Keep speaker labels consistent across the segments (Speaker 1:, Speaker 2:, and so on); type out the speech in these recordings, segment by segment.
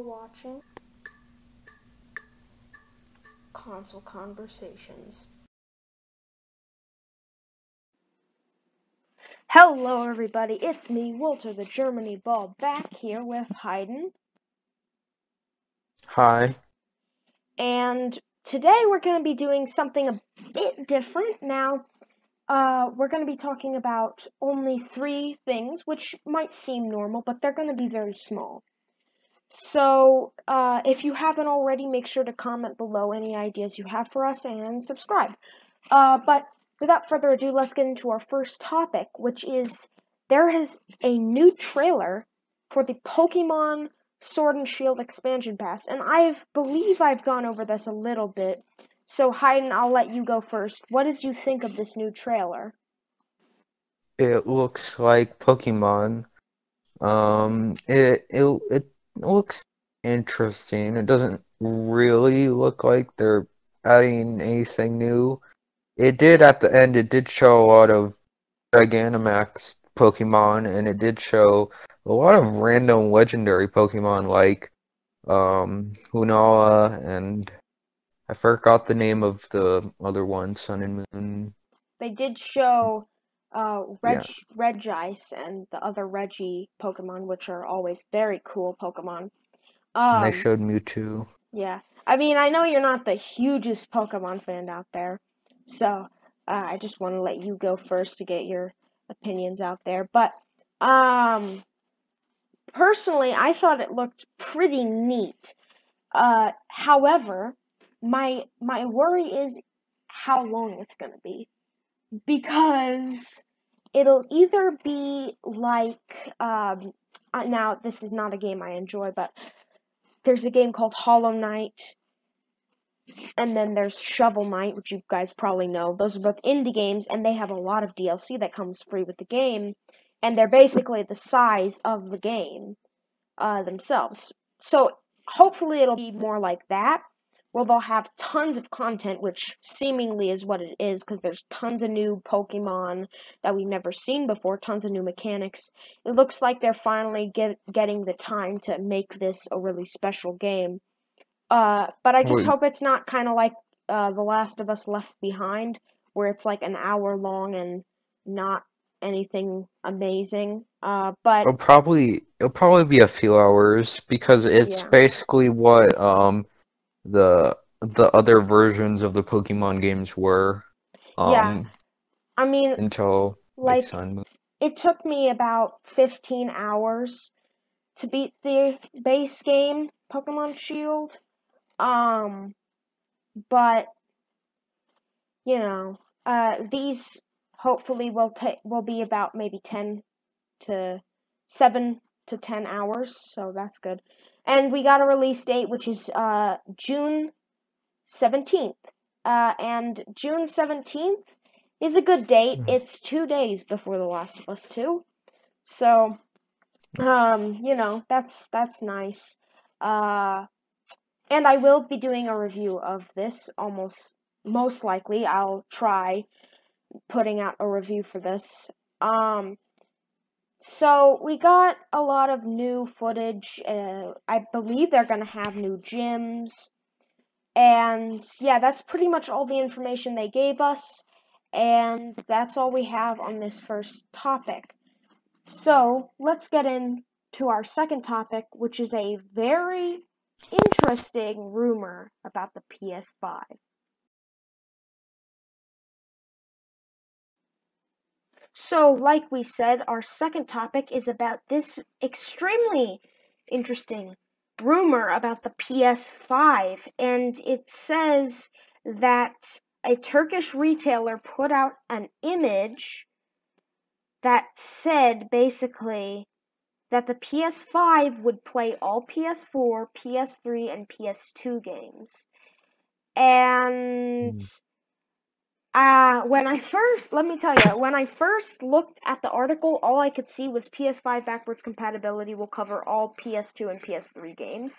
Speaker 1: You're watching Console Conversations. Hello, everybody. It's me, Walter the Germany Ball, back here with Hayden.
Speaker 2: Hi.
Speaker 1: And today we're going to be doing something a bit different. Now, uh, we're going to be talking about only three things, which might seem normal, but they're going to be very small. So, uh, if you haven't already, make sure to comment below any ideas you have for us and subscribe. Uh, but without further ado, let's get into our first topic, which is there is a new trailer for the Pokemon Sword and Shield expansion pass, and I believe I've gone over this a little bit. So, Hayden, I'll let you go first. What did you think of this new trailer?
Speaker 2: It looks like Pokemon. Um, it it it looks interesting. It doesn't really look like they're adding anything new. It did at the end, it did show a lot of Gigantamax Pokemon, and it did show a lot of random legendary Pokemon like um Lunala and I forgot the name of the other one, Sun and Moon.
Speaker 1: They did show uh, Reg yeah. Regice and the other Reggie Pokemon, which are always very cool Pokemon.
Speaker 2: Um, and they showed Mewtwo.
Speaker 1: Yeah, I mean, I know you're not the hugest Pokemon fan out there, so uh, I just want to let you go first to get your opinions out there. But um, personally, I thought it looked pretty neat. Uh, however, my my worry is how long it's gonna be because it'll either be like um, uh, now this is not a game I enjoy, but there's a game called Hollow Knight, and then there's Shovel Knight, which you guys probably know. Those are both indie games, and they have a lot of DLC that comes free with the game, and they're basically the size of the game uh, themselves. So hopefully it'll be more like that well, they'll have tons of content, which seemingly is what it is, because there's tons of new Pokemon that we've never seen before, tons of new mechanics. It looks like they're finally get, getting the time to make this a really special game. Uh, but I just Wait. hope it's not kind of like uh, The Last of Us Left Behind, where it's like an hour long and not anything amazing. Uh, but
Speaker 2: it'll probably it'll probably be a few hours because it's yeah. basically what um the the other versions of the Pokemon games were.
Speaker 1: Um, yeah, I mean
Speaker 2: until
Speaker 1: like it took me about fifteen hours to beat the base game Pokemon Shield. Um, but you know, uh, these hopefully will take will be about maybe ten to seven to ten hours, so that's good. And we got a release date, which is uh, June 17th. Uh, and June 17th is a good date. Hmm. It's two days before The Last of Us 2. So, um, you know, that's that's nice. Uh, and I will be doing a review of this almost most likely. I'll try putting out a review for this. Um, so we got a lot of new footage. Uh, I believe they're going to have new gyms. And yeah, that's pretty much all the information they gave us. And that's all we have on this first topic. So let's get into our second topic, which is a very interesting rumor about the PS5. So, like we said, our second topic is about this extremely interesting rumor about the PS5. And it says that a Turkish retailer put out an image that said basically that the PS5 would play all PS4, PS3, and PS2 games. And. Mm uh, when I first, let me tell you, when I first looked at the article, all I could see was PS5 backwards compatibility will cover all PS2 and PS3 games.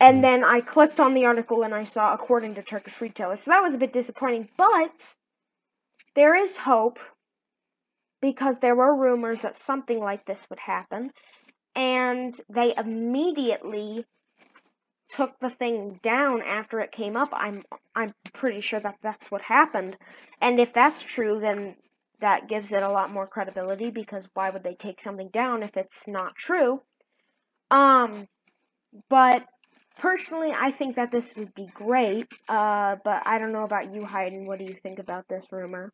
Speaker 1: And hmm. then I clicked on the article and I saw according to Turkish retailers. So that was a bit disappointing, but there is hope because there were rumors that something like this would happen. and they immediately took the thing down after it came up. I'm I'm pretty sure that that's what happened. And if that's true, then that gives it a lot more credibility because why would they take something down if it's not true? Um but personally I think that this would be great. Uh but I don't know about you Hayden. What do you think about this rumor?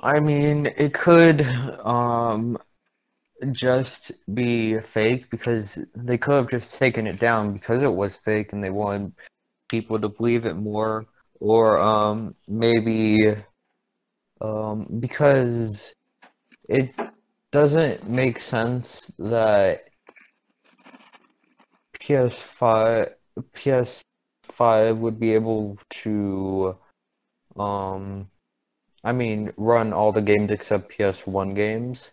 Speaker 2: I mean, it could um just be fake because they could have just taken it down because it was fake and they wanted people to believe it more or um maybe um because it doesn't make sense that PS5 PS5 would be able to um I mean run all the games except PS1 games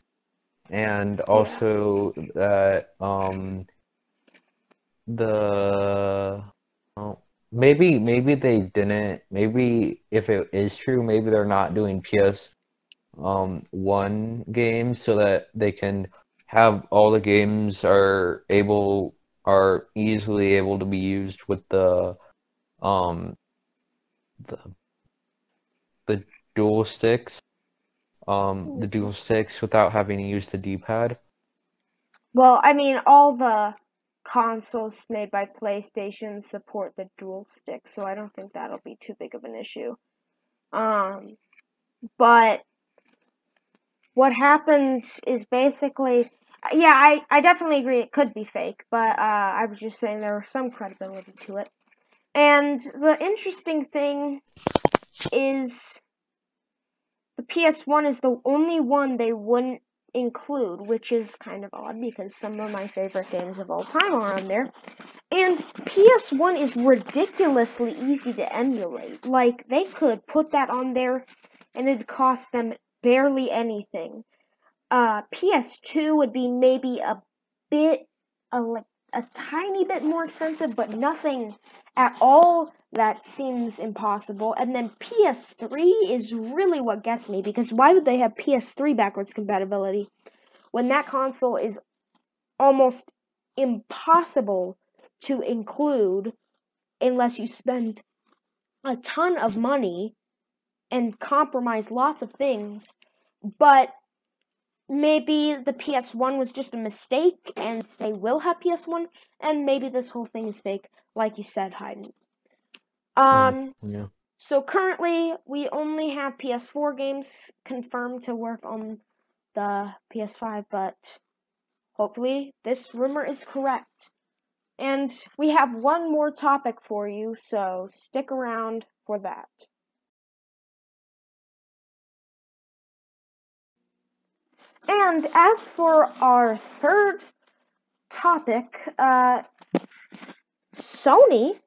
Speaker 2: and also that um the oh, maybe maybe they didn't. Maybe if it is true maybe they're not doing PS um one games so that they can have all the games are able are easily able to be used with the um the the dual sticks um the dual sticks without having to use the D-pad.
Speaker 1: Well, I mean, all the consoles made by PlayStation support the dual stick, so I don't think that'll be too big of an issue. Um, but what happens is basically, yeah, I, I definitely agree it could be fake, but uh, I was just saying there was some credibility to it. And the interesting thing is the PS1 is the only one they wouldn't include, which is kind of odd because some of my favorite games of all time are on there. And PS1 is ridiculously easy to emulate. Like, they could put that on there and it'd cost them barely anything. Uh, PS2 would be maybe a bit, a, like, a tiny bit more expensive, but nothing at all that seems impossible. And then PS3 is really what gets me because why would they have PS3 backwards compatibility when that console is almost impossible to include unless you spend a ton of money and compromise lots of things. But maybe the PS1 was just a mistake and they will have PS1 and maybe this whole thing is fake like you said Hayden. Um
Speaker 2: Yeah.
Speaker 1: so currently we only have PS4 games confirmed to work on the PS5 but hopefully this rumor is correct. And we have one more topic for you so stick around for that. And as for our third topic, uh, Sony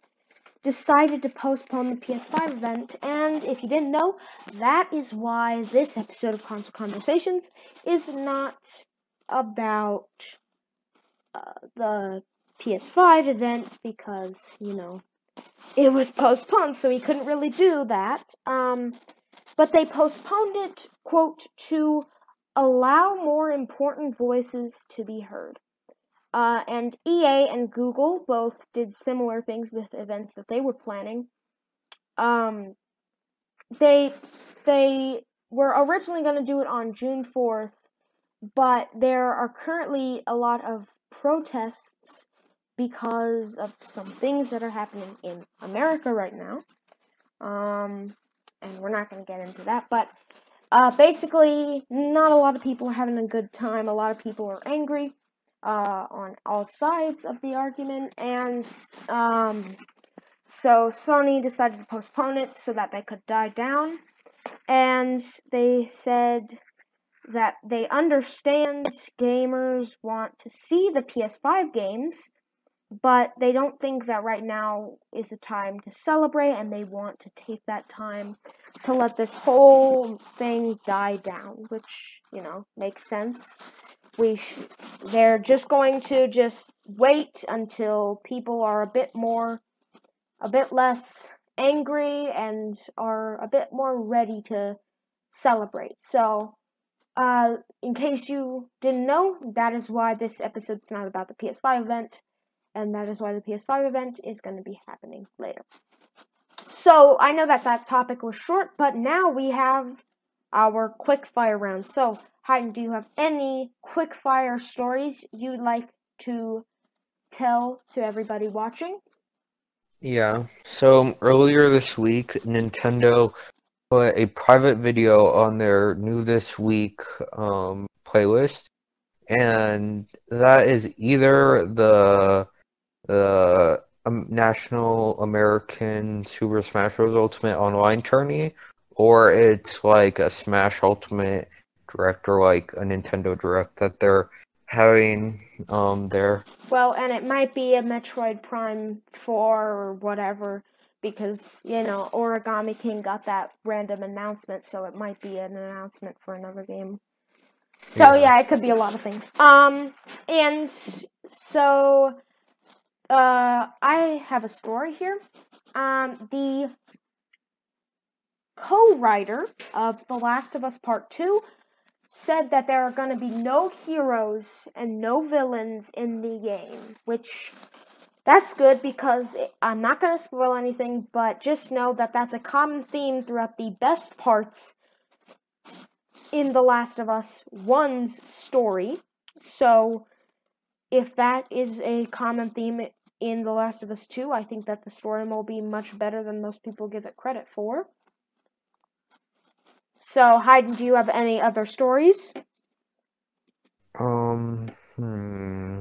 Speaker 1: decided to postpone the PS5 event, and if you didn't know, that is why this episode of Console Conversations is not about uh, the PS5 event because, you know, it was postponed, so we couldn't really do that. Um, but they postponed it, quote, to allow more important voices to be heard. Uh, and EA and Google both did similar things with events that they were planning. Um, they they were originally going to do it on June 4th, but there are currently a lot of protests because of some things that are happening in America right now. Um, and we're not going to get into that, but uh, basically, not a lot of people are having a good time. A lot of people are angry uh, on all sides of the argument, and um, so Sony decided to postpone it so that they could die down. And they said that they understand gamers want to see the PS5 games, but they don't think that right now is a time to celebrate, and they want to take that time to let this whole thing die down, which you know makes sense. We they're just going to just wait until people are a bit more, a bit less angry and are a bit more ready to celebrate. So uh, in case you didn't know, that is why this episode's not about the PS5 event, and that is why the PS5 event is going to be happening later. So I know that that topic was short, but now we have our quick fire round. So Hayden, do you have any quick fire stories you'd like to tell to everybody watching?
Speaker 2: Yeah. So earlier this week, Nintendo put a private video on their new this week um, playlist, and that is either the the um, National American Super Smash Bros. Ultimate Online tourney, or it's like a Smash Ultimate Direct or like a Nintendo Direct that they're having um there.
Speaker 1: Well, and it might be a Metroid Prime 4 or whatever because, you know, Origami King got that random announcement, so it might be an announcement for another game. So yeah,
Speaker 2: Yeah.
Speaker 1: it could be a lot of things. Um and so uh I have a story here. Um the co-writer of The Last of Us Part 2 said that there are going to be no heroes and no villains in the game, which that's good because it, I'm not going to spoil anything, but just know that that's a common theme throughout the best parts in The Last of Us 1's story. So, if that is a common theme in The Last of Us 2, I think that the story will be much better than most people give it credit for. So, Hayden, do you have any other stories?
Speaker 2: Um, hmm.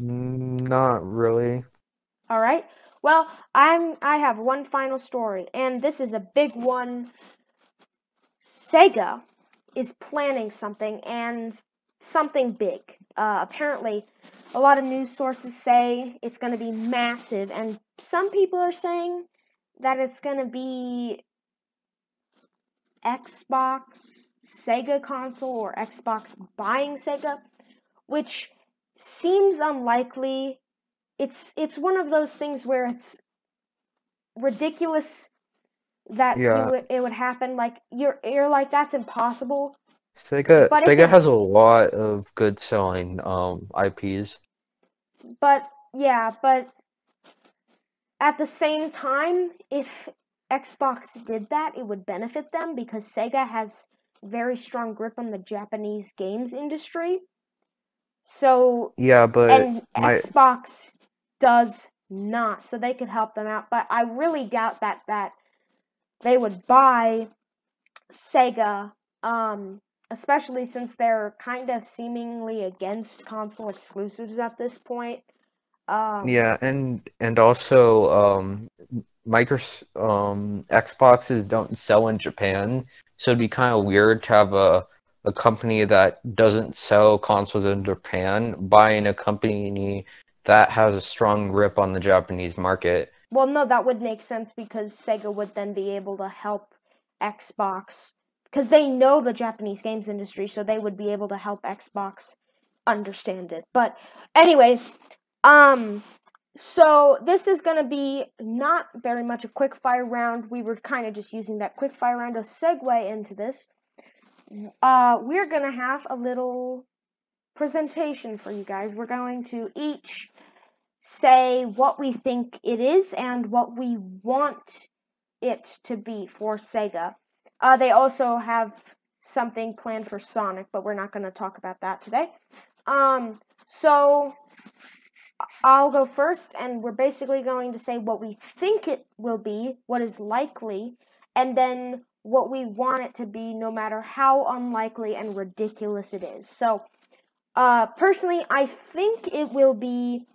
Speaker 2: Mm, Not really.
Speaker 1: All right. Well, I'm I have one final story, and this is a big one. Sega is planning something and something big. Uh, apparently, a lot of news sources say it's going to be massive, and some people are saying that it's going to be Xbox, Sega console, or Xbox buying Sega, which seems unlikely. It's it's one of those things where it's ridiculous that
Speaker 2: Yeah.
Speaker 1: it would it would happen. Like you're you're like that's impossible.
Speaker 2: Sega
Speaker 1: But
Speaker 2: Sega has a lot of good selling um IPs.
Speaker 1: But yeah, but at the same time, if Xbox did that, it would benefit them because Sega has very strong grip on the Japanese games industry. So
Speaker 2: Yeah, but
Speaker 1: and
Speaker 2: my
Speaker 1: Xbox does not, so they could help them out. But I really doubt that that they would buy Sega, um, especially since they're kind of seemingly against console exclusives at this point. Um,
Speaker 2: yeah, and and also um Microsoft um Xboxes don't sell in Japan, so it'd be kind of weird to have a a company that doesn't sell consoles in Japan buying a company that has a strong grip on the Japanese market.
Speaker 1: Well, no, that would make sense because Sega would then be able to help Xbox because they know the Japanese games industry, so they would be able to help Xbox understand it. But anyway, um, so this is gonna be not very much a quick fire round. We were kind of just using that quick fire round to segue into this. Uh, we're gonna have a little presentation for you guys. We're going to each say what we think it is and what we want it to be for Sega. Uh, they also have something planned for Sonic, but we're not going to talk about that today. Um, so I'll go first, and we're basically going to say what we think it will be, what is likely, and then what we want it to be, no matter how unlikely and ridiculous it is. So, uh, personally, I think it will be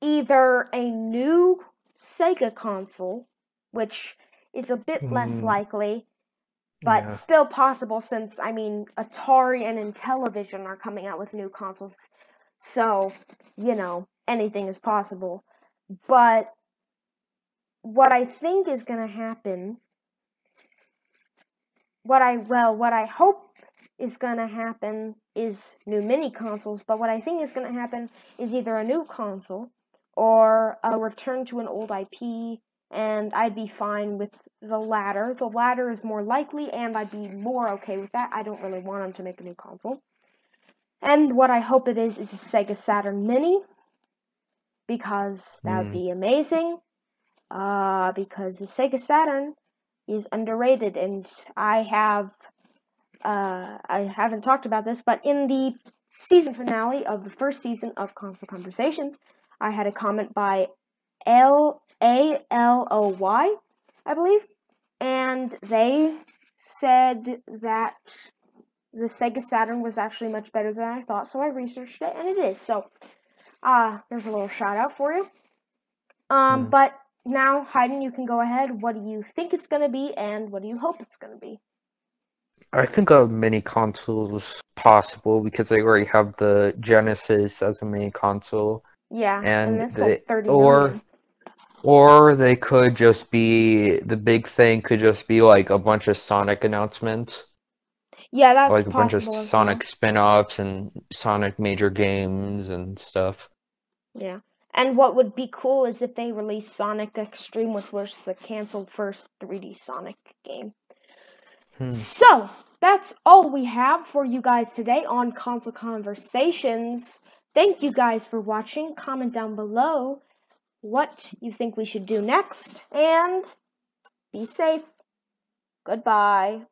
Speaker 1: either a new Sega console, which is a bit less
Speaker 2: Mm.
Speaker 1: likely, but
Speaker 2: Yeah.
Speaker 1: still possible since, I mean, Atari and Intellivision are coming out with new consoles. So, you know, anything is possible. But what I think is going to happen, what I, well, what I hope is going to happen is new mini consoles, but what I think is going to happen is either a new console or a return to an old IP and I'd be fine with the latter. The latter is more likely, and I'd be more okay with that. I don't really want them to make a new console. And what I hope it is is a Sega Saturn Mini, because that would
Speaker 2: Hmm.
Speaker 1: be amazing. Uh, because the Sega Saturn is underrated, and I have, uh, I haven't talked about this, but in the season finale of the first season of Console Conversations, I had a comment by L A L O Y, I believe, and they said that the Sega Saturn was actually much better than I thought, so I researched it, and it is. So, uh, there's a little shout out for you. Um,
Speaker 2: Hmm.
Speaker 1: but now, Hayden, you can go ahead. What do you think it's gonna be, and what do you hope it's gonna be?
Speaker 2: I think a mini console is possible because they already have the Genesis as a mini console,
Speaker 1: Yeah, and,
Speaker 2: and
Speaker 1: that's
Speaker 2: they,
Speaker 1: like thirty
Speaker 2: or
Speaker 1: million.
Speaker 2: Or they could just be the big thing could just be like a bunch of Sonic announcements,
Speaker 1: Yeah, that's
Speaker 2: like a bunch of
Speaker 1: well.
Speaker 2: Sonic spin-offs and Sonic major games and stuff.
Speaker 1: Yeah. And what would be cool is if they released Sonic X-treme, which was the canceled first 3D Sonic game.
Speaker 2: Hmm.
Speaker 1: So, that's all we have for you guys today on Console Conversations. Thank you guys for watching. Comment down below what you think we should do next. And be safe. Goodbye.